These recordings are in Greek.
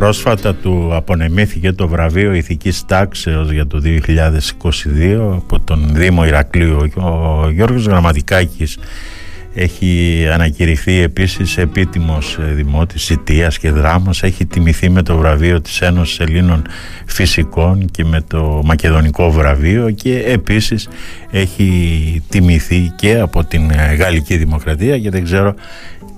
πρόσφατα του απονεμήθηκε το βραβείο ηθικής τάξεως για το 2022 από τον Δήμο Ηρακλείου. Ο Γιώργος Γραμματικάκης έχει ανακηρυχθεί επίσης επίτιμος δημότης Σιτίας και Δράμος έχει τιμηθεί με το βραβείο της Ένωσης Ελλήνων Φυσικών και με το Μακεδονικό βραβείο και επίσης έχει τιμηθεί και από την Γαλλική Δημοκρατία και δεν ξέρω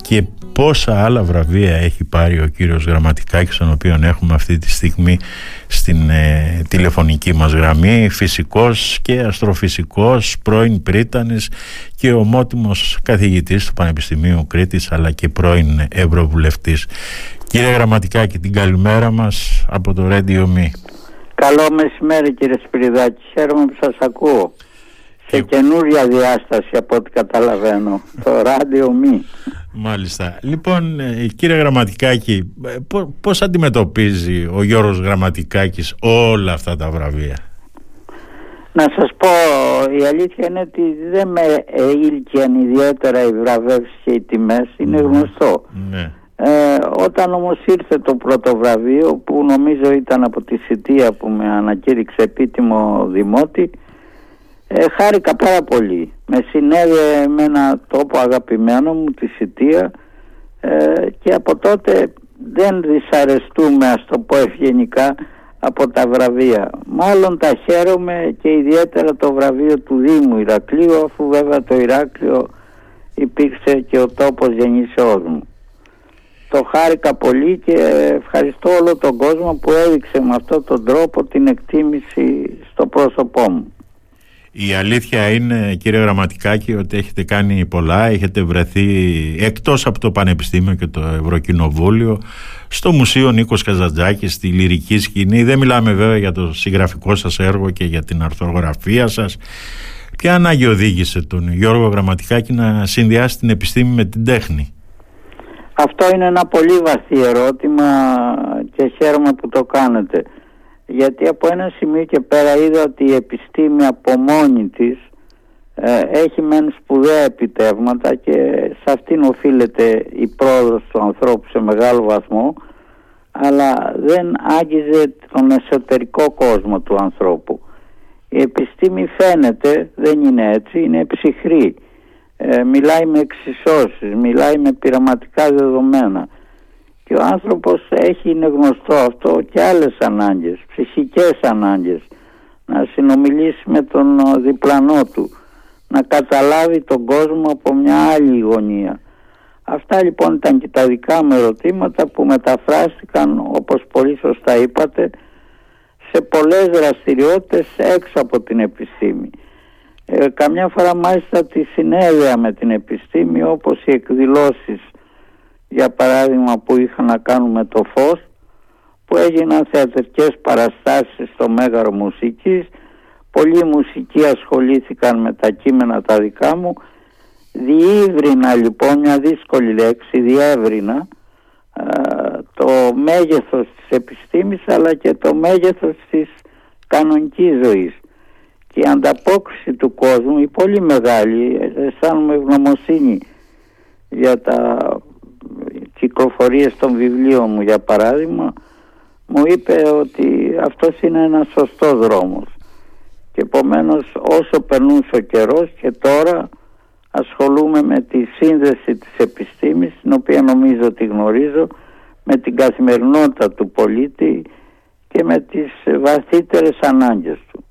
και πόσα άλλα βραβεία έχει πάρει ο κύριος Γραμματικάκης τον οποίο έχουμε αυτή τη στιγμή στην ε, τηλεφωνική μας γραμμή. Φυσικός και αστροφυσικός πρώην πρίτανης και ομότιμος καθηγητής του Πανεπιστημίου Κρήτης αλλά και πρώην Ευρωβουλευτής. Κύριε Γραμματικάκη την καλημέρα μας από το Radio Me Καλό μεσημέρι κύριε Σπυριδάκη. Χαίρομαι που σας ακούω σε καινούρια διάσταση από ό,τι καταλαβαίνω το Radio Me Μάλιστα. Λοιπόν, ε, κύριε Γραμματικάκη, ε, πώς αντιμετωπίζει ο Γιώργος Γραμματικάκης όλα αυτά τα βραβεία; Να σας πω, η αλήθεια είναι ότι δεν με ήλκιαν ιδιαίτερα οι βραβεύσεις και οι τιμές, είναι γνωστό. Ναι. Ε, όταν όμως ήρθε το πρώτο βραβείο που νομίζω ήταν από τη Σιτία που με ανακήρυξε επίτιμο δημότη ε, χάρηκα πάρα πολύ. Με συνέβη με ένα τόπο αγαπημένο μου, τη Σιτία ε, και από τότε δεν δυσαρεστούμε, ας το πω ευγενικά, από τα βραβεία. Μάλλον τα χαίρομαι και ιδιαίτερα το βραβείο του Δήμου Ηρακλείου, αφού βέβαια το Ηράκλειο υπήρξε και ο τόπος γεννήσεώς μου. Το χάρηκα πολύ και ευχαριστώ όλο τον κόσμο που έδειξε με αυτόν τον τρόπο την εκτίμηση στο πρόσωπό μου. Η αλήθεια είναι κύριε Γραμματικάκη ότι έχετε κάνει πολλά, έχετε βρεθεί εκτός από το Πανεπιστήμιο και το Ευρωκοινοβούλιο στο Μουσείο Νίκος Καζαντζάκης, στη λυρική σκηνή. Δεν μιλάμε βέβαια για το συγγραφικό σας έργο και για την αρθρογραφία σας. Ποια ανάγκη οδήγησε τον Γιώργο Γραμματικάκη να συνδυάσει την επιστήμη με την τέχνη; Αυτό είναι ένα πολύ βαθύ ερώτημα και χαίρομαι που το κάνετε γιατί από ένα σημείο και πέρα είδα ότι η επιστήμη από μόνη της ε, έχει μεν σπουδαία επιτεύγματα και σε αυτήν οφείλεται η πρόοδος του ανθρώπου σε μεγάλο βαθμό αλλά δεν άγγιζε τον εσωτερικό κόσμο του ανθρώπου. Η επιστήμη φαίνεται, δεν είναι έτσι, είναι ψυχρή. Ε, μιλάει με εξισώσεις, μιλάει με πειραματικά δεδομένα και ο άνθρωπος έχει, είναι γνωστό αυτό, και άλλες ανάγκες, ψυχικές ανάγκες. Να συνομιλήσει με τον διπλανό του, να καταλάβει τον κόσμο από μια άλλη γωνία. Αυτά λοιπόν ήταν και τα δικά μου ερωτήματα που μεταφράστηκαν όπως πολύ σωστά είπατε σε πολλές δραστηριότητες έξω από την επιστήμη. Ε, καμιά φορά μάλιστα τη συνέδεα με την επιστήμη όπως οι εκδηλώσεις για παράδειγμα που είχαν να κάνουν με το φως που έγιναν θεατρικές παραστάσεις στο Μέγαρο Μουσικής. Πολλοί μουσικοί ασχολήθηκαν με τα κείμενα τα δικά μου. Διήβρινα λοιπόν μια δύσκολη λέξη διεύρυνα το μέγεθος της επιστήμης αλλά και το μέγεθος της κανονικής ζωής. Και η ανταπόκριση του κόσμου η πολύ μεγάλη αισθάνομαι ευγνωμοσύνη για τα κυκλοφορίες των βιβλίων μου για παράδειγμα μου είπε ότι αυτός είναι ένας σωστός δρόμος και επομένως όσο περνούσε ο καιρός και τώρα ασχολούμαι με τη σύνδεση της επιστήμης την οποία νομίζω ότι γνωρίζω με την καθημερινότητα του πολίτη και με τις βαθύτερες ανάγκες του.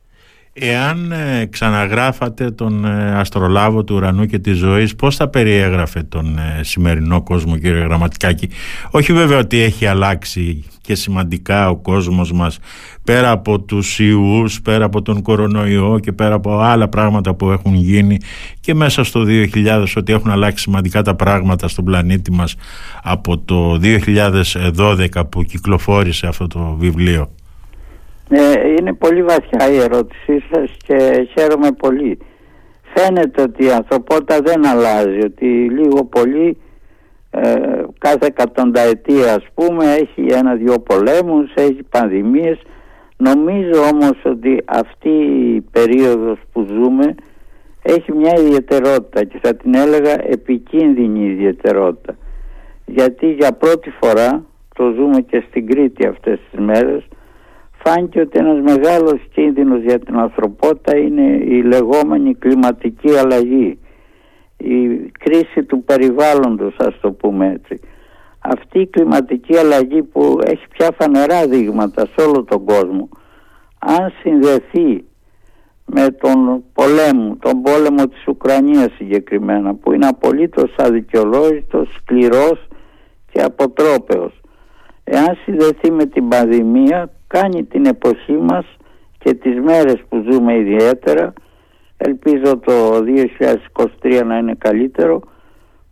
Εάν ε, ξαναγράφατε τον ε, αστρολάβο του ουρανού και της ζωής πώς θα περιέγραφε τον ε, σημερινό κόσμο κύριε Γραμματικάκη; Όχι βέβαια ότι έχει αλλάξει και σημαντικά ο κόσμος μας πέρα από τους ιούς, πέρα από τον κορονοϊό και πέρα από άλλα πράγματα που έχουν γίνει και μέσα στο 2000 ότι έχουν αλλάξει σημαντικά τα πράγματα στον πλανήτη μας από το 2012 που κυκλοφόρησε αυτό το βιβλίο. Ε, είναι πολύ βαθιά η ερώτησή σας και χαίρομαι πολύ. Φαίνεται ότι η ανθρωπότητα δεν αλλάζει, ότι λίγο πολύ ε, κάθε εκατονταετία ας πούμε έχει ένα-δυο πολέμους, έχει πανδημίες. Νομίζω όμως ότι αυτή η περίοδος που ζούμε έχει μια ιδιαιτερότητα και θα την έλεγα επικίνδυνη ιδιαιτερότητα. Γιατί για πρώτη φορά το ζούμε και στην Κρήτη αυτές τις μέρες, φάνηκε ότι ένας μεγάλος κίνδυνος για την ανθρωπότητα είναι η λεγόμενη κλιματική αλλαγή, η κρίση του περιβάλλοντος ας το πούμε έτσι. Αυτή η κλιματική αλλαγή που έχει πια φανερά δείγματα σε όλο τον κόσμο, αν συνδεθεί με τον πολέμο, τον πόλεμο της Ουκρανίας συγκεκριμένα που είναι απολύτως αδικαιολόγητος, σκληρός και αποτρόπαιος. Εάν συνδεθεί με την πανδημία κάνει την εποχή μας και τις μέρες που ζούμε ιδιαίτερα ελπίζω το 2023 να είναι καλύτερο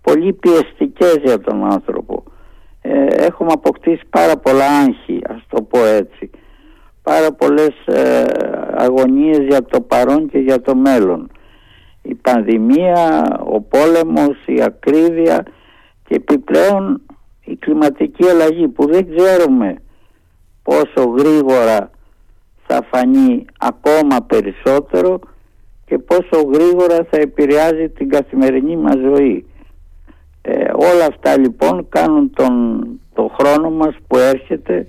πολύ πιεστικές για τον άνθρωπο. Ε, έχουμε αποκτήσει πάρα πολλά άγχη, ας το πω έτσι πάρα πολλές ε, αγωνίες για το παρόν και για το μέλλον. Η πανδημία, ο πόλεμος, η ακρίβεια και επιπλέον η κλιματική αλλαγή που δεν ξέρουμε πόσο γρήγορα θα φανεί ακόμα περισσότερο και πόσο γρήγορα θα επηρεάζει την καθημερινή μας ζωή. Ε, όλα αυτά λοιπόν κάνουν τον, τον χρόνο μας που έρχεται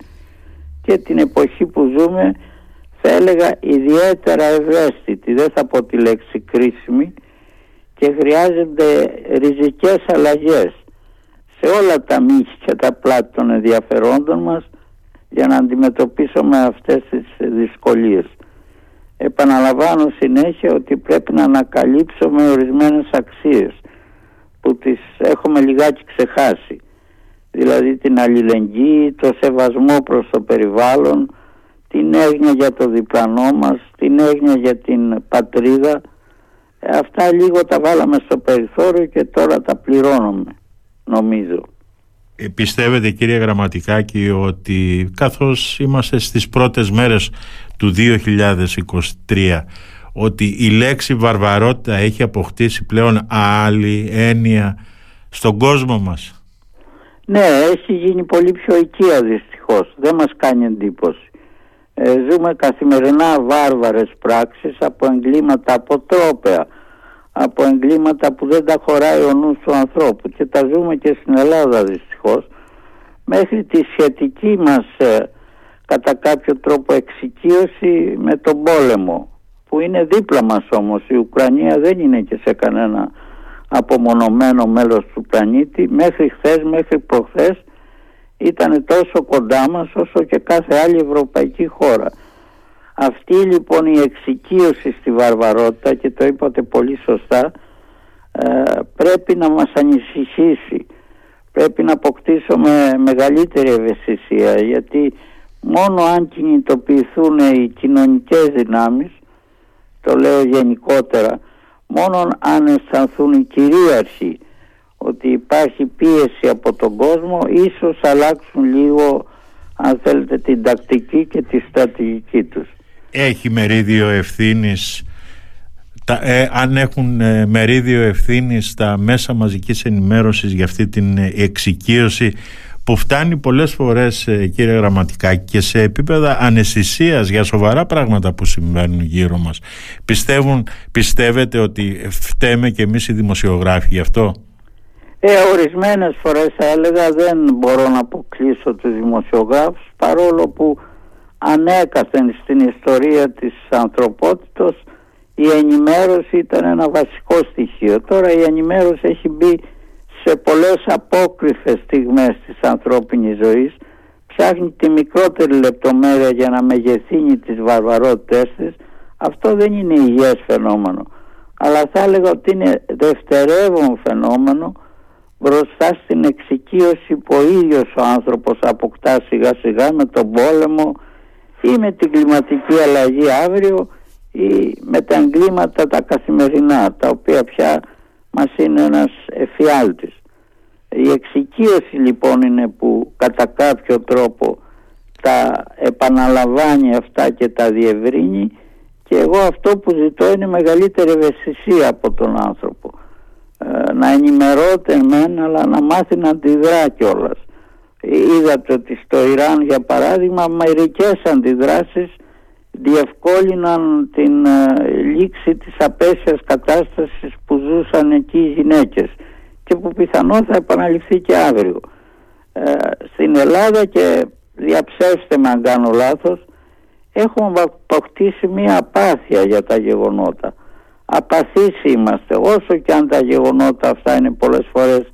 και την εποχή που ζούμε θα έλεγα ιδιαίτερα ευαίσθητη, δεν θα πω τη λέξη κρίσιμη και χρειάζονται ριζικές αλλαγές σε όλα τα μύχη και τα πλάτη των ενδιαφερόντων μας για να αντιμετωπίσουμε αυτές τις δυσκολίες. Επαναλαμβάνω συνέχεια ότι πρέπει να ανακαλύψουμε ορισμένες αξίες που τις έχουμε λιγάκι ξεχάσει δηλαδή την αλληλεγγύη, το σεβασμό προς το περιβάλλον, την έγνοια για το διπλανό μας, την έγνοια για την πατρίδα. Ε, αυτά λίγο τα βάλαμε στο περιθώριο και τώρα τα πληρώνουμε, νομίζω. Ε, πιστεύετε κύριε Γραμματικάκη ότι καθώς είμαστε στις πρώτες μέρες του 2023 ότι η λέξη βαρβαρότητα έχει αποκτήσει πλέον άλλη έννοια στον κόσμο μας; Ναι, έχει γίνει πολύ πιο οικία δυστυχώς. Δεν μας κάνει εντύπωση. Ε, ζούμε καθημερινά βάρβαρες πράξεις από εγκλήματα αποτρόπαια, από εγκλήματα που δεν τα χωράει ο νους του ανθρώπου. Και τα ζούμε και στην Ελλάδα δυστυχώς. Μέχρι τη σχετική μας ε, κατά κάποιο τρόπο εξοικείωση με τον πόλεμο που είναι δίπλα μας όμως. Η Ουκρανία δεν είναι και σε κανένα απομονωμένο μέλος του πλανήτη. Μέχρι χθες, μέχρι προχθές ήταν τόσο κοντά μας όσο και κάθε άλλη ευρωπαϊκή χώρα. Αυτή λοιπόν η εξοικείωση στη βαρβαρότητα και το είπατε πολύ σωστά ε, πρέπει να μας ανησυχήσει. Πρέπει να αποκτήσουμε μεγαλύτερη ευαισθησία γιατί μόνο αν κινητοποιηθούν οι κοινωνικές δυνάμεις το λέω γενικότερα μόνο αν αισθανθούν οι κυρίαρχοι ότι υπάρχει πίεση από τον κόσμο ίσως αλλάξουν λίγο αν θέλετε την τακτική και τη στρατηγική τους. Έχει μερίδιο ευθύνης τα, ε, αν έχουν ε, μερίδιο ευθύνης τα μέσα μαζικής ενημέρωσης για αυτή την ε, εξοικείωση που φτάνει πολλές φορές ε, κύριε Γραμματικά και σε επίπεδα αναισθησίας για σοβαρά πράγματα που συμβαίνουν γύρω μας. Πιστεύουν, πιστεύετε ότι φταίμε και εμείς οι δημοσιογράφοι γι' αυτό; Ε, ορισμένες φορές θα έλεγα δεν μπορώ να αποκλείσω τους δημοσιογράφους παρόλο που ανέκαθεν στην ιστορία της ανθρωπότητος η ενημέρωση ήταν ένα βασικό στοιχείο. Τώρα η ενημέρωση έχει μπει σε πολλές απόκριφες στιγμές της ανθρώπινης ζωής ψάχνει τη μικρότερη λεπτομέρεια για να μεγεθύνει τις βαρβαρότητες της αυτό δεν είναι υγιές φαινόμενο αλλά θα έλεγα ότι είναι δευτερεύον φαινόμενο μπροστά στην εξοικείωση που ο ίδιος ο άνθρωπος αποκτά σιγά σιγά με τον πόλεμο ή με την κλιματική αλλαγή αύριο ή με τα εγκλήματα τα καθημερινά τα οποία πια μας είναι ένας εφιάλτης. Η εξοικείωση λοιπόν είναι που κατά κάποιο τρόπο τα επαναλαμβάνει αυτά και τα διευρύνει και εγώ αυτό που ζητώ είναι μεγαλύτερη ευαισθησία από τον άνθρωπο. Ε, να ενημερώται μεν αλλά να μάθει να αντιδρά κιόλας. Είδατε ότι στο Ιράν για παράδειγμα μερικές αντιδράσεις διευκόλυναν την ε, λήξη της απέσιας κατάστασης που ζούσαν εκεί οι γυναίκες και που πιθανόν θα επαναληφθεί και αύριο. Ε, στην Ελλάδα και διαψεύστε με αν κάνω λάθος έχουμε αποκτήσει μία απάθεια για τα γεγονότα. Απαθείς είμαστε όσο και αν τα γεγονότα αυτά είναι πολλές φορές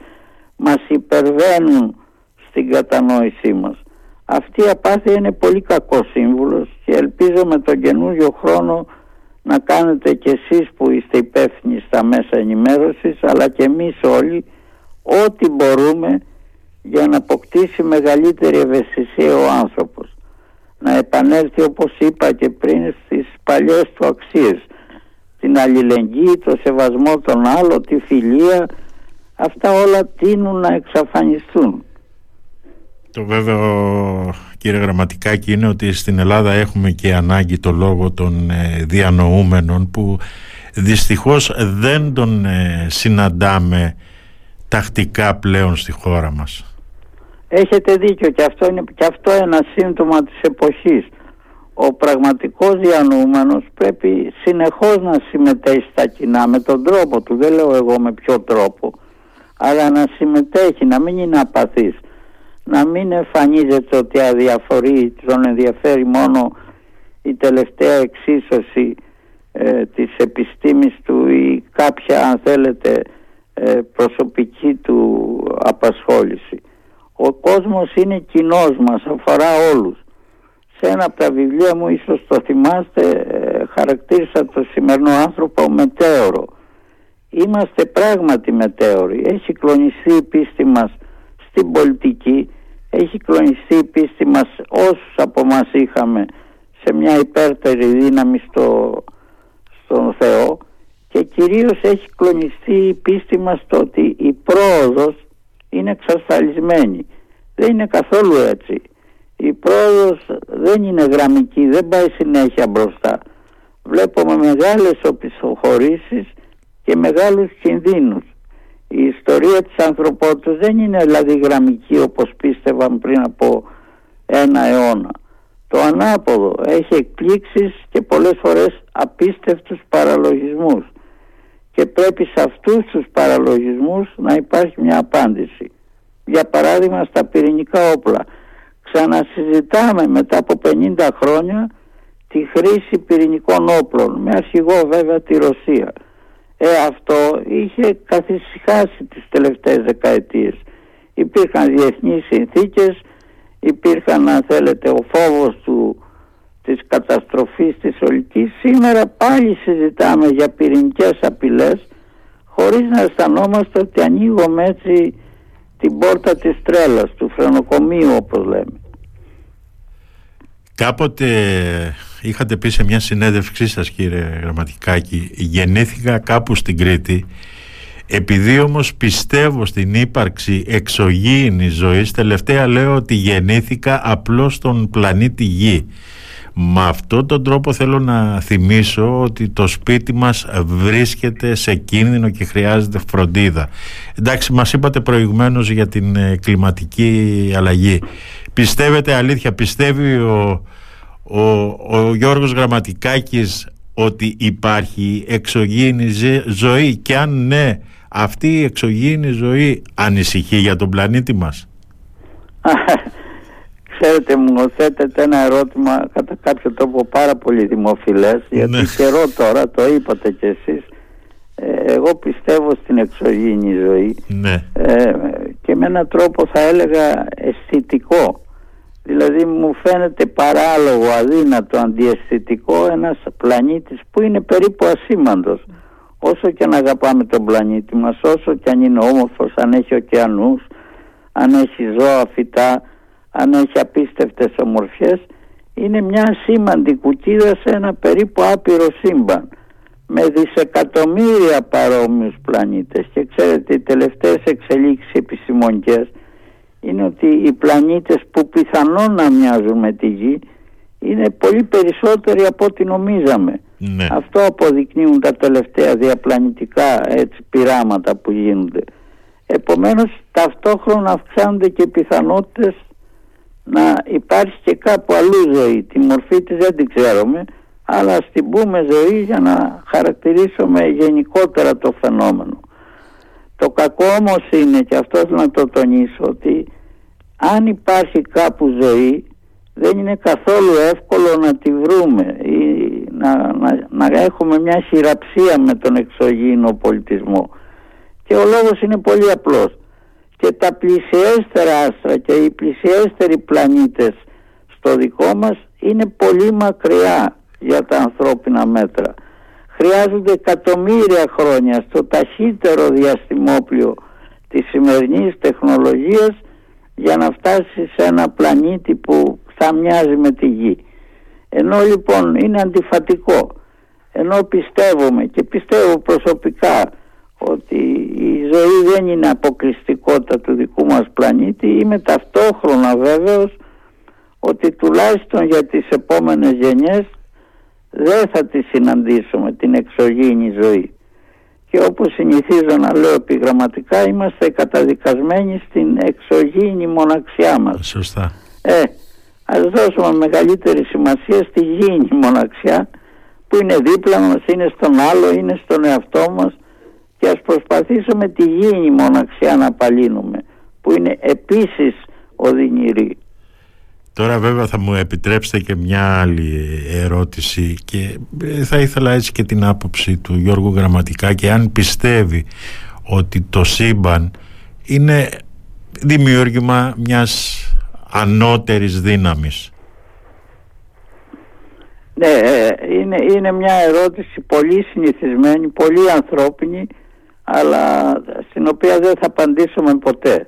μας υπερβαίνουν στην κατανόησή μας. Αυτή η απάθεια είναι πολύ κακός σύμβουλος και ελπίζω με τον καινούριο χρόνο να κάνετε κι εσείς που είστε υπεύθυνοι στα μέσα ενημέρωσης αλλά και εμείς όλοι ό,τι μπορούμε για να αποκτήσει μεγαλύτερη ευαισθησία ο άνθρωπος. Να επανέλθει όπως είπα και πριν στις παλιές του αξίες. Την αλληλεγγύη, το σεβασμό των άλλων, τη φιλία αυτά όλα τείνουν να εξαφανιστούν το βέβαιο κύριε Γραμματικάκη είναι ότι στην Ελλάδα έχουμε και ανάγκη το λόγο των ε, διανοούμενων που δυστυχώς δεν τον ε, συναντάμε τακτικά πλέον στη χώρα μας. Έχετε δίκιο και αυτό είναι και αυτό ένα σύμπτωμα της εποχής. Ο πραγματικός διανοούμενος πρέπει συνεχώς να συμμετέχει στα κοινά με τον τρόπο του, δεν λέω εγώ με ποιο τρόπο, αλλά να συμμετέχει, να μην είναι απαθής να μην εμφανίζεται ότι αδιαφορεί, τον ενδιαφέρει μόνο η τελευταία εξίσωση ε, της επιστήμης του ή κάποια αν θέλετε ε, προσωπική του απασχόληση. Ο κόσμος είναι κοινός μας, αφορά όλους. Σε ένα από τα βιβλία μου, ίσως το θυμάστε, ε, χαρακτήρισα το σημερινό άνθρωπο μετέωρο. Είμαστε πράγματι μετέωροι. Έχει κλονιστεί η πίστη μας στην πολιτική έχει κλονιστεί η πίστη μας όσους από μας είχαμε σε μια υπέρτερη δύναμη στο, στον Θεό και κυρίως έχει κλονιστεί η πίστη μας το ότι η πρόοδος είναι εξασφαλισμένη. Δεν είναι καθόλου έτσι. Η πρόοδος δεν είναι γραμμική, δεν πάει συνέχεια μπροστά. Βλέπουμε μεγάλες οπισθοχωρήσεις και μεγάλους κινδύνους η ιστορία της ανθρωπότητας δεν είναι δηλαδή γραμμική όπως πίστευαν πριν από ένα αιώνα. Το ανάποδο έχει εκπλήξεις και πολλές φορές απίστευτους παραλογισμούς και πρέπει σε αυτούς τους παραλογισμούς να υπάρχει μια απάντηση. Για παράδειγμα στα πυρηνικά όπλα. Ξανασυζητάμε μετά από 50 χρόνια τη χρήση πυρηνικών όπλων με αρχηγό βέβαια τη Ρωσία ε, αυτό είχε καθησυχάσει τις τελευταίες δεκαετίες. Υπήρχαν διεθνείς συνθήκες, υπήρχαν αν θέλετε ο φόβος του, της καταστροφής της ολικής. Σήμερα πάλι συζητάμε για πυρηνικές απειλές χωρίς να αισθανόμαστε ότι ανοίγουμε έτσι την πόρτα της τρέλας, του φρενοκομείου όπως λέμε. Κάποτε είχατε πει σε μια συνέντευξή σας κύριε Γραμματικάκη γεννήθηκα κάπου στην Κρήτη επειδή όμως πιστεύω στην ύπαρξη εξωγήινης ζωής τελευταία λέω ότι γεννήθηκα απλώς στον πλανήτη Γη με αυτόν τον τρόπο θέλω να θυμίσω ότι το σπίτι μας βρίσκεται σε κίνδυνο και χρειάζεται φροντίδα. Εντάξει, μας είπατε προηγουμένως για την ε, κλιματική αλλαγή. Πιστεύετε αλήθεια, πιστεύει ο, ο, ο Γιώργος Γραμματικάκης ότι υπάρχει εξωγήινη ζωή και αν ναι, αυτή η εξωγήινη ζωή ανησυχεί για τον πλανήτη μας; Ξέρετε μου θέτετε ένα ερώτημα κατά κάποιο τρόπο πάρα πολύ δημοφιλές γιατί ναι. καιρό τώρα το είπατε κι εσείς ε, εγώ πιστεύω στην εξωγήινη ζωή ναι. ε, και με έναν τρόπο θα έλεγα αισθητικό Δηλαδή μου φαίνεται παράλογο, αδύνατο, αντιαισθητικό ένας πλανήτης που είναι περίπου ασήμαντος. Όσο και να αγαπάμε τον πλανήτη μας, όσο και αν είναι όμορφος, αν έχει ωκεανούς, αν έχει ζώα φυτά, αν έχει απίστευτες ομορφιές, είναι μια ασήμαντη κουκίδα σε ένα περίπου άπειρο σύμπαν με δισεκατομμύρια παρόμοιους πλανήτες και ξέρετε οι τελευταίες εξελίξεις επιστημονικές είναι ότι οι πλανήτες που πιθανόν να μοιάζουν με τη Γη είναι πολύ περισσότεροι από ό,τι νομίζαμε. Ναι. Αυτό αποδεικνύουν τα τελευταία διαπλανητικά έτσι, πειράματα που γίνονται. Επομένως ταυτόχρονα αυξάνονται και οι πιθανότητες να υπάρχει και κάπου αλλού ζωή. Τη μορφή της δεν την ξέρουμε, αλλά ας την πούμε ζωή για να χαρακτηρίσουμε γενικότερα το φαινόμενο. Το κακό όμως είναι και αυτό να το τονίσω ότι αν υπάρχει κάπου ζωή δεν είναι καθόλου εύκολο να τη βρούμε ή να, να, να έχουμε μια χειραψία με τον εξωγήινο πολιτισμό. Και ο λόγος είναι πολύ απλός. Και τα πλησιέστερα άστρα και οι πλησιέστεροι πλανήτες στο δικό μας είναι πολύ μακριά για τα ανθρώπινα μέτρα. Χρειάζονται εκατομμύρια χρόνια στο ταχύτερο διαστημόπλιο της σημερινής τεχνολογίας για να φτάσει σε ένα πλανήτη που θα μοιάζει με τη Γη. Ενώ λοιπόν είναι αντιφατικό, ενώ πιστεύουμε και πιστεύω προσωπικά ότι η ζωή δεν είναι αποκλειστικότητα του δικού μας πλανήτη, είμαι ταυτόχρονα βέβαιος ότι τουλάχιστον για τις επόμενες γενιές δεν θα τη συναντήσουμε την εξωγήινη ζωή. Και όπως συνηθίζω να λέω επιγραμματικά είμαστε καταδικασμένοι στην εξωγήινη μοναξιά μας. Σωστά. Ε, ας δώσουμε μεγαλύτερη σημασία στη γήινη μοναξιά που είναι δίπλα μας, είναι στον άλλο, είναι στον εαυτό μας και ας προσπαθήσουμε τη γήινη μοναξιά να παλύνουμε που είναι επίσης οδυνηρή. Τώρα βέβαια θα μου επιτρέψετε και μια άλλη ερώτηση και θα ήθελα έτσι και την άποψη του Γιώργου Γραμματικά και αν πιστεύει ότι το σύμπαν είναι δημιούργημα μιας ανώτερης δύναμης. Ναι, ε, είναι, είναι μια ερώτηση πολύ συνηθισμένη, πολύ ανθρώπινη αλλά στην οποία δεν θα απαντήσουμε ποτέ.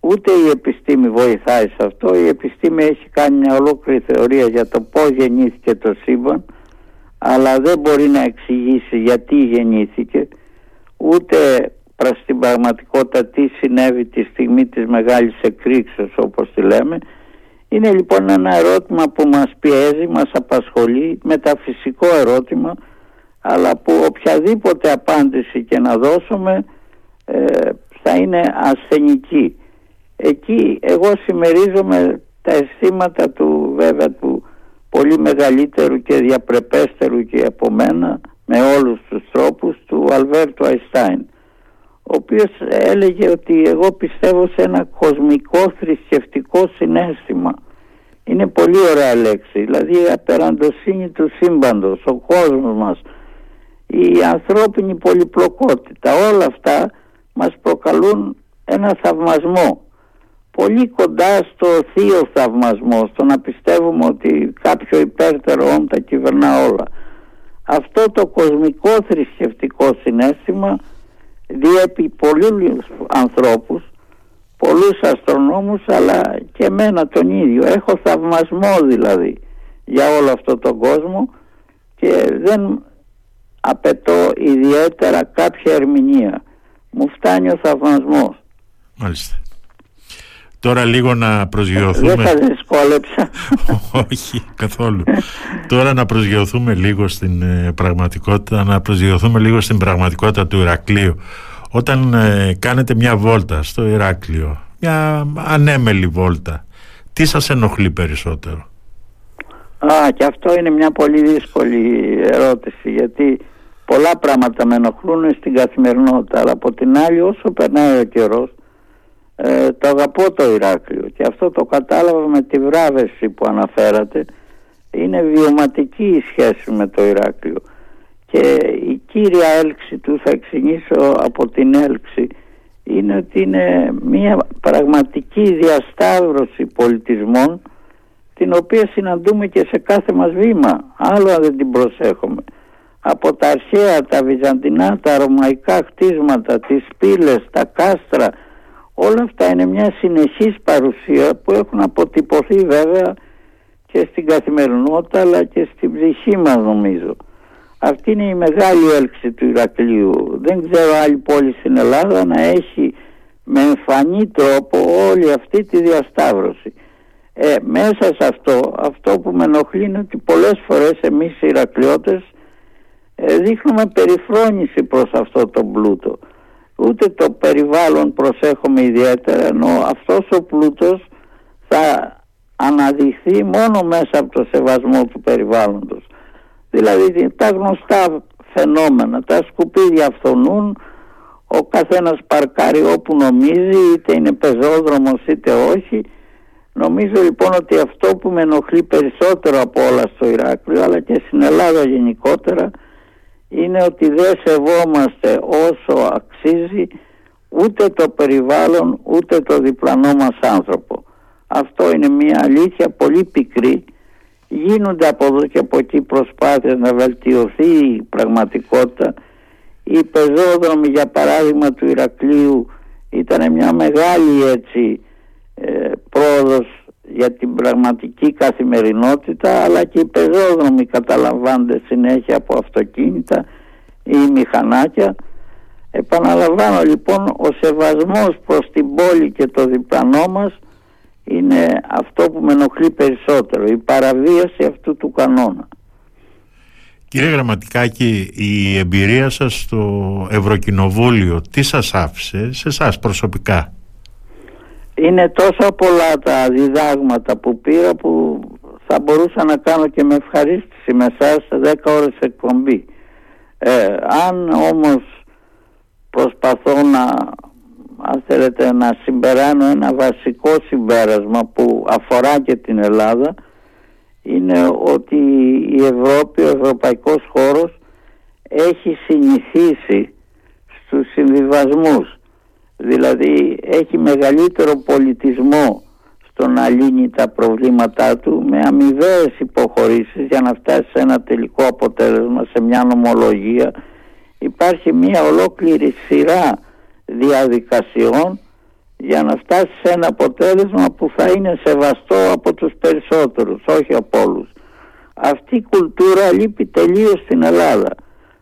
Ούτε η επιστήμη βοηθάει σε αυτό, η επιστήμη έχει κάνει μια ολόκληρη θεωρία για το πώς γεννήθηκε το σύμπαν αλλά δεν μπορεί να εξηγήσει γιατί γεννήθηκε ούτε προς την πραγματικότητα τι συνέβη τη στιγμή της μεγάλης εκρήξεως όπως τη λέμε είναι λοιπόν ένα ερώτημα που μας πιέζει, μας απασχολεί, μεταφυσικό ερώτημα αλλά που οποιαδήποτε απάντηση και να δώσουμε ε, θα είναι ασθενική. Εκεί εγώ συμμερίζομαι τα αισθήματα του βέβαια του πολύ μεγαλύτερου και διαπρεπέστερου και από μένα με όλους τους τρόπους του Αλβέρτου Αϊστάιν ο οποίος έλεγε ότι εγώ πιστεύω σε ένα κοσμικό θρησκευτικό συνέστημα. Είναι πολύ ωραία λέξη δηλαδή η απεραντοσύνη του σύμπαντος ο κόσμος μας η ανθρώπινη πολυπλοκότητα όλα αυτά μας προκαλούν ένα θαυμασμό πολύ κοντά στο θείο θαυμασμό στο να πιστεύουμε ότι κάποιο υπέρτερο όν τα κυβερνά όλα αυτό το κοσμικό θρησκευτικό συνέστημα διέπει πολλούς ανθρώπους πολλούς αστρονόμους αλλά και εμένα τον ίδιο έχω θαυμασμό δηλαδή για όλο αυτό τον κόσμο και δεν απαιτώ ιδιαίτερα κάποια ερμηνεία. Μου φτάνει ο θαυμασμός. Μάλιστα. Τώρα λίγο να προσγειωθούμε. Δεν θα δυσκόλεψα. Όχι, καθόλου. Τώρα να προσγειωθούμε λίγο στην ε, πραγματικότητα, να προσγειωθούμε λίγο στην πραγματικότητα του Ηρακλείου. Όταν ε, κάνετε μια βόλτα στο Ηράκλειο, μια ανέμελη βόλτα, τι σας ενοχλεί περισσότερο; Α, και αυτό είναι μια πολύ δύσκολη ερώτηση, γιατί πολλά πράγματα με ενοχλούν στην καθημερινότητα αλλά από την άλλη όσο περνάει ο καιρός ε, το αγαπώ το Ηράκλειο και αυτό το κατάλαβα με τη βράβευση που αναφέρατε. Είναι βιωματική η σχέση με το Ηράκλειο. Και η κύρια έλξη του θα εξηγήσω από την έλξη είναι ότι είναι μια πραγματική διασταύρωση πολιτισμών την οποία συναντούμε και σε κάθε μας βήμα. Άλλο αν δεν την προσέχουμε. Από τα αρχαία, τα βυζαντινά, τα ρωμαϊκά χτίσματα, τις πύλες, τα κάστρα όλα αυτά είναι μια συνεχής παρουσία που έχουν αποτυπωθεί βέβαια και στην καθημερινότητα αλλά και στην ψυχή μας νομίζω. Αυτή είναι η μεγάλη έλξη του Ηρακλείου. Δεν ξέρω άλλη πόλη στην Ελλάδα να έχει με εμφανή τρόπο όλη αυτή τη διασταύρωση. Ε, μέσα σε αυτό, αυτό που με ενοχλεί είναι ότι πολλές φορές εμείς οι Ηρακλειώτες ε, δείχνουμε περιφρόνηση προς αυτό το πλούτο. Ούτε το περιβάλλον προσέχουμε ιδιαίτερα ενώ αυτός ο πλούτος θα αναδειχθεί μόνο μέσα από το σεβασμό του περιβάλλοντος. Δηλαδή τα γνωστά φαινόμενα, τα σκουπίδια φθονούν, ο καθένας παρκάρει όπου νομίζει είτε είναι πεζόδρομος είτε όχι Νομίζω λοιπόν ότι αυτό που με ενοχλεί περισσότερο από όλα στο Ηράκλειο αλλά και στην Ελλάδα γενικότερα είναι ότι δεν σεβόμαστε όσο αξίζει ούτε το περιβάλλον ούτε το διπλανό μας άνθρωπο. Αυτό είναι μια αλήθεια πολύ πικρή. Γίνονται από εδώ και από εκεί προσπάθειες να βελτιωθεί η πραγματικότητα. Οι πεζόδρομοι για παράδειγμα του Ηρακλείου ήταν μια μεγάλη έτσι ε, πρόοδος για την πραγματική καθημερινότητα αλλά και οι πεζόδρομοι καταλαμβάνονται συνέχεια από αυτοκίνητα ή μηχανάκια. Επαναλαμβάνω λοιπόν ο σεβασμός προς την πόλη και το διπλανό μας είναι αυτό που με ενοχλεί περισσότερο η παραβίαση αυτού του κανόνα. Κύριε Γραμματικάκη, η εμπειρία σας στο Ευρωκοινοβούλιο τι σας άφησε σε εσάς προσωπικά; Είναι τόσα πολλά τα διδάγματα που πήρα που θα μπορούσα να κάνω και με ευχαρίστηση με εσάς 10 ώρες εκπομπή. Ε, αν όμως προσπαθώ να αν θέλετε να συμπεράνω ένα βασικό συμπέρασμα που αφορά και την Ελλάδα είναι ότι η Ευρώπη, ο ευρωπαϊκός χώρος έχει συνηθίσει στους συνδυασμούς δηλαδή έχει μεγαλύτερο πολιτισμό στο να λύνει τα προβλήματά του με αμοιβαίες υποχωρήσεις για να φτάσει σε ένα τελικό αποτέλεσμα, σε μια νομολογία. Υπάρχει μια ολόκληρη σειρά διαδικασιών για να φτάσει σε ένα αποτέλεσμα που θα είναι σεβαστό από τους περισσότερους, όχι από όλους. Αυτή η κουλτούρα λείπει τελείως στην Ελλάδα.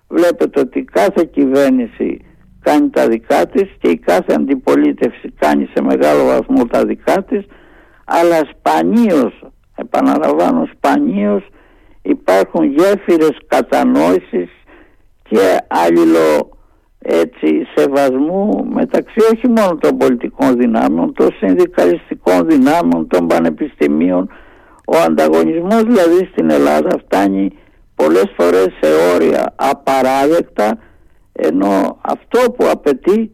Βλέπετε ότι κάθε κυβέρνηση κάνει τα δικά της και η κάθε αντιπολίτευση κάνει σε μεγάλο βαθμό τα δικά της αλλά σπανίως, επαναλαμβάνω σπανίως υπάρχουν γέφυρες κατανόησης και αλληλο έτσι σεβασμού μεταξύ όχι μόνο των πολιτικών δυνάμεων, των συνδικαλιστικών δυνάμεων, των πανεπιστημίων. Ο ανταγωνισμός δηλαδή στην Ελλάδα φτάνει πολλές φορές σε όρια απαράδεκτα ενώ αυτό που απαιτεί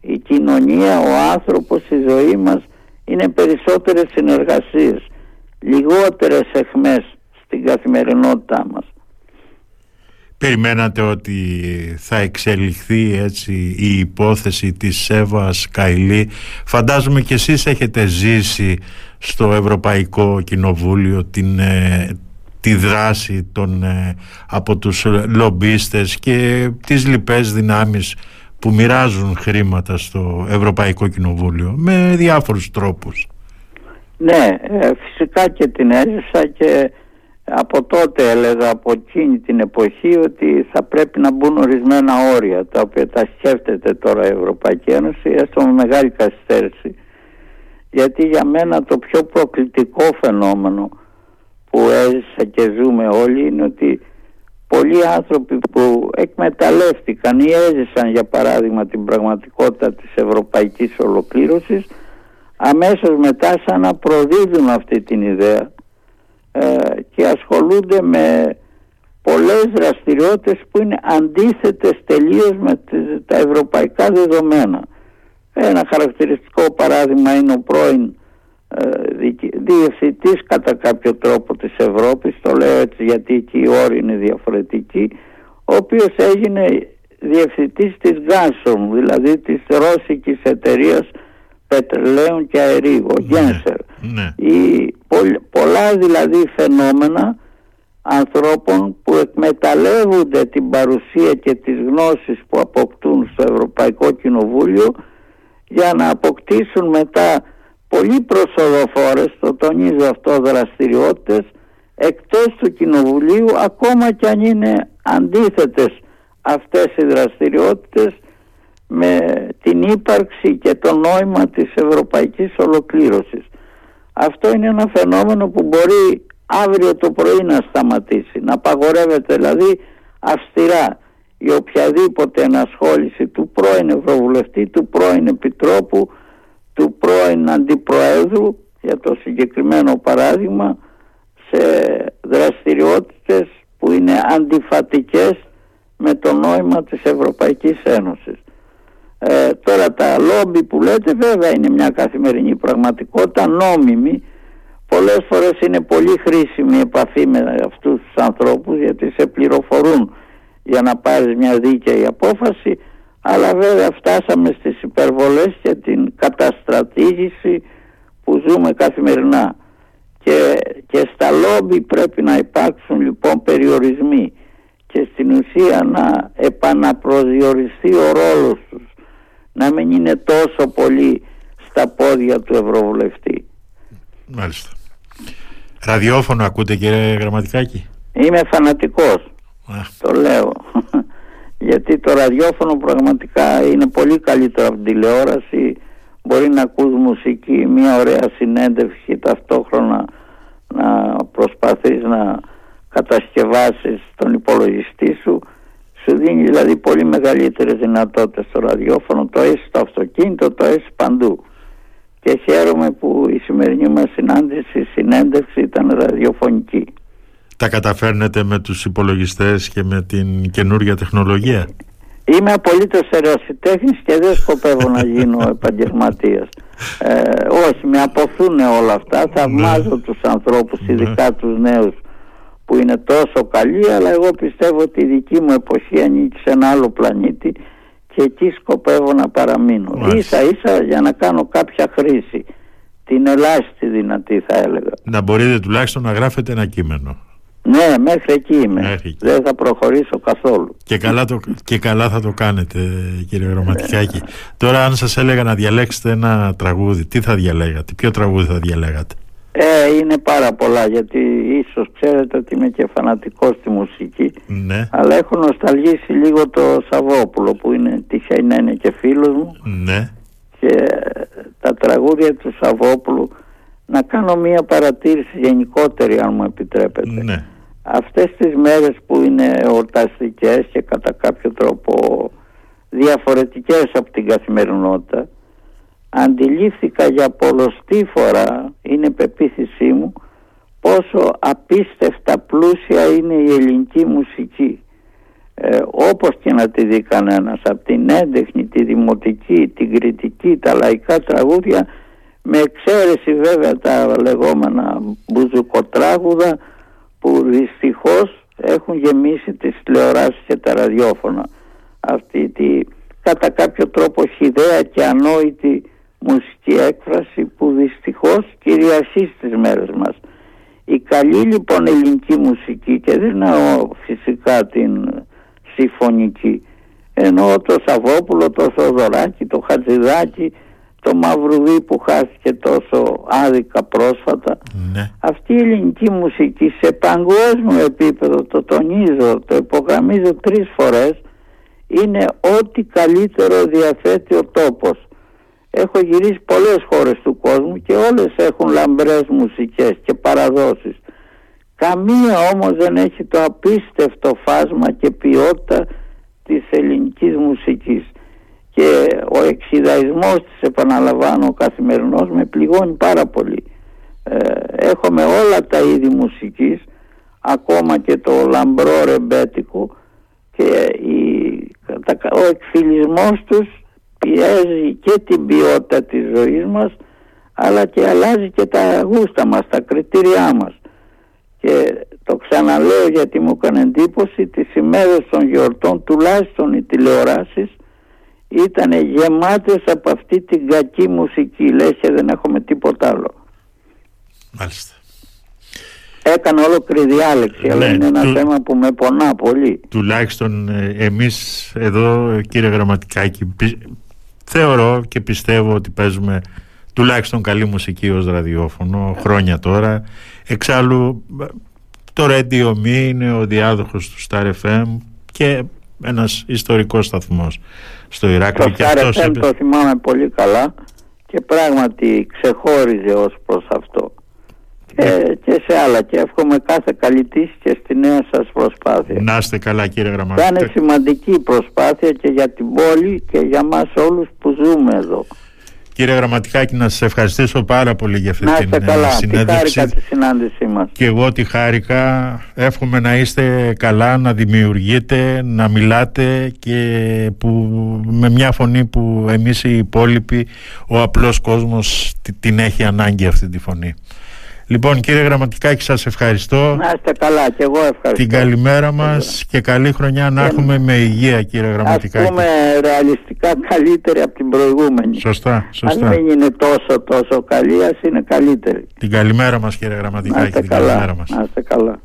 η κοινωνία, ο άνθρωπος, η ζωή μας είναι περισσότερες συνεργασίες, λιγότερες εχμές στην καθημερινότητά μας. Περιμένατε ότι θα εξελιχθεί έτσι η υπόθεση της Σέβας Καηλή. Φαντάζομαι και εσείς έχετε ζήσει στο Ευρωπαϊκό Κοινοβούλιο την, ε, τη δράση των, ε, από τους λομπίστες και τις λοιπές δυνάμεις που μοιράζουν χρήματα στο Ευρωπαϊκό Κοινοβούλιο με διάφορους τρόπους. Ναι, ε, φυσικά και την έζησα και από τότε έλεγα από εκείνη την εποχή ότι θα πρέπει να μπουν ορισμένα όρια τα οποία τα σκέφτεται τώρα η Ευρωπαϊκή Ένωση έστω με μεγάλη καθυστέρηση γιατί για μένα το πιο προκλητικό φαινόμενο που έζησα και ζούμε όλοι είναι ότι πολλοί άνθρωποι που εκμεταλλεύτηκαν ή έζησαν για παράδειγμα την πραγματικότητα της ευρωπαϊκής ολοκλήρωσης αμέσως μετά σαν να προδίδουν αυτή την ιδέα ε, και ασχολούνται με πολλές δραστηριότητες που είναι αντίθετες τελείως με τα ευρωπαϊκά δεδομένα. Ένα χαρακτηριστικό παράδειγμα είναι ο πρώην ε, διευθυντής κατά κάποιο τρόπο της Ευρώπης το λέω έτσι γιατί εκεί οι όροι είναι διαφορετικοί ο οποίος έγινε διευθυντής της Gazprom δηλαδή της ρώσικης εταιρείας πετρελαίων και αερίου, ο Γένσερ. Ναι. πολλά δηλαδή φαινόμενα ανθρώπων που εκμεταλλεύονται την παρουσία και τις γνώσεις που αποκτούν στο Ευρωπαϊκό Κοινοβούλιο για να αποκτήσουν μετά πολύ προσοδοφόρες, το τονίζω αυτό, δραστηριότητες εκτός του Κοινοβουλίου ακόμα και αν είναι αντίθετες αυτές οι δραστηριότητες με την ύπαρξη και το νόημα της ευρωπαϊκής ολοκλήρωσης. Αυτό είναι ένα φαινόμενο που μπορεί αύριο το πρωί να σταματήσει, να απαγορεύεται δηλαδή αυστηρά η οποιαδήποτε ενασχόληση του πρώην Ευρωβουλευτή, του πρώην Επιτρόπου, του πρώην Αντιπροέδρου για το συγκεκριμένο παράδειγμα σε δραστηριότητες που είναι αντιφατικές με το νόημα της Ευρωπαϊκής Ένωσης. Ε, τώρα τα λόμπι που λέτε βέβαια είναι μια καθημερινή πραγματικότητα νόμιμη πολλές φορές είναι πολύ χρήσιμη η επαφή με αυτούς τους ανθρώπους γιατί σε πληροφορούν για να πάρεις μια δίκαιη απόφαση αλλά βέβαια φτάσαμε στις υπερβολές και την καταστρατήγηση που ζούμε καθημερινά και, και στα λόμπι πρέπει να υπάρξουν λοιπόν περιορισμοί και στην ουσία να επαναπροσδιοριστεί ο ρόλος τους να μην είναι τόσο πολύ στα πόδια του Ευρωβουλευτή. Μάλιστα. Ραδιόφωνο ακούτε κύριε Γραμματικάκη; Είμαι φανατικός. Το λέω. Γιατί το ραδιόφωνο πραγματικά είναι πολύ καλύτερο από την τηλεόραση. Μπορεί να ακούς μουσική, μια ωραία συνέντευξη ταυτόχρονα να προσπαθείς να κατασκευάσεις τον υπολογιστή σου. Σου δίνει δηλαδή πολύ μεγαλύτερες δυνατότητες στο ραδιόφωνο το έχει στο αυτοκίνητο, το έχει παντού. Και χαίρομαι που η σημερινή μας συνάντηση, η συνέντευξη ήταν ραδιοφωνική Τα καταφέρνετε με τους υπολογιστές και με την καινούργια τεχνολογία; Είμαι απολύτως ερασιτέχνης και δεν σκοπεύω να γίνω επαγγελματίας ε, όχι, με αποθούν όλα αυτά. Θαυμάζω ναι. τους ανθρώπους, ναι. ειδικά τους νέους που είναι τόσο καλοί, αλλά εγώ πιστεύω ότι η δική μου εποχή ανήκει σε ένα άλλο πλανήτη και εκεί σκοπεύω να παραμείνω. Μάλιστα. Ίσα ίσα για να κάνω κάποια χρήση. Την ελάχιστη δυνατή θα έλεγα. Να μπορείτε τουλάχιστον να γράφετε ένα κείμενο. Ναι, μέχρι εκεί είμαι. Δεν θα προχωρήσω καθόλου. Και καλά, το, και καλά θα το κάνετε, κύριε Γραμματικάκη. Τώρα, αν σας έλεγα να διαλέξετε ένα τραγούδι, τι θα διαλέγατε, ποιο τραγούδι θα διαλέγατε; Ε, είναι πάρα πολλά γιατί ίσως ξέρετε ότι είμαι και φανατικός στη μουσική ναι. αλλά έχω νοσταλγήσει λίγο το Σαββόπουλο που είναι τυχαίνει να είναι και φίλος μου ναι. και τα τραγούδια του Σαββόπουλου να κάνω μία παρατήρηση γενικότερη αν μου επιτρέπετε. Ναι. Αυτές τις μέρες που είναι εορταστικές και κατά κάποιο τρόπο διαφορετικές από την καθημερινότητα αντιλήφθηκα για πολλωστή φορά, είναι πεποίθησή μου, πόσο απίστευτα πλούσια είναι η ελληνική μουσική. Ε, όπως και να τη δει κανένας, από την έντεχνη, τη δημοτική, την κριτική, τα λαϊκά τραγούδια, με εξαίρεση βέβαια τα λεγόμενα μπουζουκοτράγουδα που δυστυχώς έχουν γεμίσει τις τηλεοράσεις και τα ραδιόφωνα. Αυτή τη κατά κάποιο τρόπο χιδέα και ανόητη μουσική έκφραση που δυστυχώς κυριαρχεί στις μέρες μας. Η καλή λοιπόν ελληνική μουσική και δεν εννοώ φυσικά την συμφωνική εννοώ το Σαββόπουλο, το Θοδωράκη, το Χατζηδάκη το Μαυρουδί που χάθηκε τόσο άδικα πρόσφατα. Ναι. αυτή η ελληνική μουσική σε παγκόσμιο επίπεδο το τονίζω, το υπογραμμίζω τρεις φορές είναι ό,τι καλύτερο διαθέτει ο τόπος. Έχω γυρίσει πολλές χώρες του κόσμου και όλες έχουν λαμπρές μουσικές και παραδόσεις. Καμία όμως δεν έχει το απίστευτο φάσμα και ποιότητα της ελληνικής μουσικής και ο εξιδαϊσμός της επαναλαμβάνω ο καθημερινός με πληγώνει πάρα πολύ. Ε, έχουμε όλα τα είδη μουσικής ακόμα και το λαμπρό ρεμπέτικο και η, ο εκφυλισμός τους πιέζει και την ποιότητα της ζωής μας αλλά και αλλάζει και τα γούστα μας, τα κριτήριά μας. Και το ξαναλέω γιατί μου έκανε εντύπωση τις ημέρες των γιορτών τουλάχιστον οι τηλεοράσεις ήταν γεμάτες από αυτή την κακή μουσική λες και δεν έχουμε τίποτα άλλο. Μάλιστα. Έκανε ολόκληρη διάλεξη αλλά ναι, είναι ένα θέμα που με πονά πολύ. Τουλάχιστον ε, εμείς εδώ κύριε Γραμματικάκη θεωρώ και πιστεύω ότι παίζουμε τουλάχιστον καλή μουσική ως ραδιόφωνο χρόνια τώρα. Εξάλλου το Radio Me είναι ο διάδοχος του Star FM και ένας ιστορικός σταθμός στο Ηράκλειο. Το Star FM το θυμάμαι πολύ καλά και πράγματι ξεχώριζε ως προς αυτό. Και, ναι. και σε άλλα και εύχομαι κάθε καλή τύχη και στη νέα σας προσπάθεια. Να είστε καλά κύριε Γραμματέα. Θα είναι σημαντική προσπάθεια και για την πόλη και για μας όλους που ζούμε εδώ. Κύριε Γραμματικάκη, να σας ευχαριστήσω πάρα πολύ για αυτή Να την είστε ε, καλά. Τι συνέντευξη. χάρηκα τη συνάντησή μας. Και εγώ τη χάρηκα. Εύχομαι να είστε καλά, να δημιουργείτε, να μιλάτε και που, με μια φωνή που εμείς οι υπόλοιποι, ο απλός κόσμος τη- την έχει ανάγκη αυτή τη φωνή. Λοιπόν κύριε Γραμματικάκη σας ευχαριστώ. Να είστε καλά και εγώ ευχαριστώ. Την καλημέρα μας και καλή χρονιά να Και- έχουμε με υγεία κύριε Ας Γραμματικάκη. πούμε ρεαλιστικά καλύτερη από την προηγούμενη. Σωστά, Αν σωστά. δεν είναι τόσο τόσο καλή, ας είναι καλύτερη. Την καλημέρα μας κύριε Να Γραμματικάκη. είστε Την καλά. καλημέρα μας. Να είστε καλά.